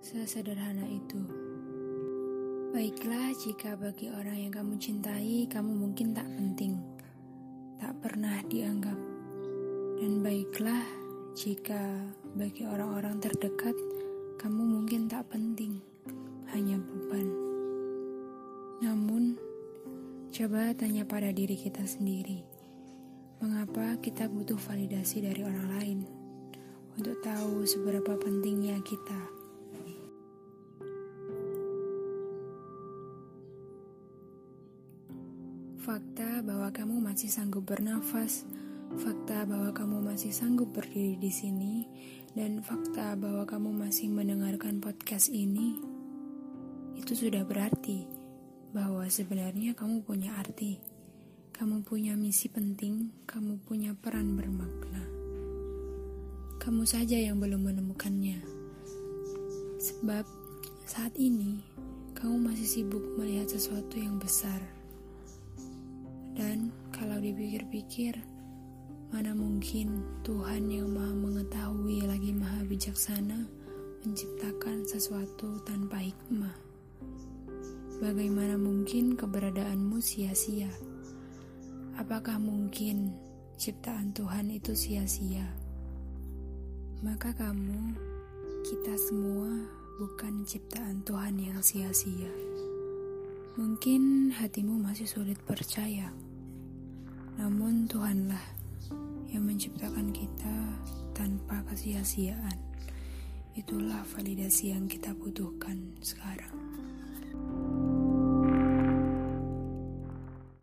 sesederhana itu. Baiklah jika bagi orang yang kamu cintai, kamu mungkin tak penting, tak pernah dianggap. Dan baiklah jika bagi orang-orang terdekat, kamu mungkin tak penting, hanya beban. Namun, coba tanya pada diri kita sendiri, mengapa kita butuh validasi dari orang lain untuk tahu seberapa pentingnya kita. Fakta bahwa kamu masih sanggup bernafas, fakta bahwa kamu masih sanggup berdiri di sini, dan fakta bahwa kamu masih mendengarkan podcast ini, itu sudah berarti bahwa sebenarnya kamu punya arti, kamu punya misi penting, kamu punya peran bermakna. Kamu saja yang belum menemukannya, sebab saat ini kamu masih sibuk melihat sesuatu yang besar dan kalau dipikir-pikir, mana mungkin Tuhan yang maha mengetahui lagi maha bijaksana menciptakan sesuatu tanpa hikmah. Bagaimana mungkin keberadaanmu sia-sia? Apakah mungkin ciptaan Tuhan itu sia-sia? Maka kamu, kita semua bukan ciptaan Tuhan yang sia-sia. Mungkin hatimu masih sulit percaya. Namun Tuhanlah yang menciptakan kita tanpa kesia-siaan. Itulah validasi yang kita butuhkan sekarang.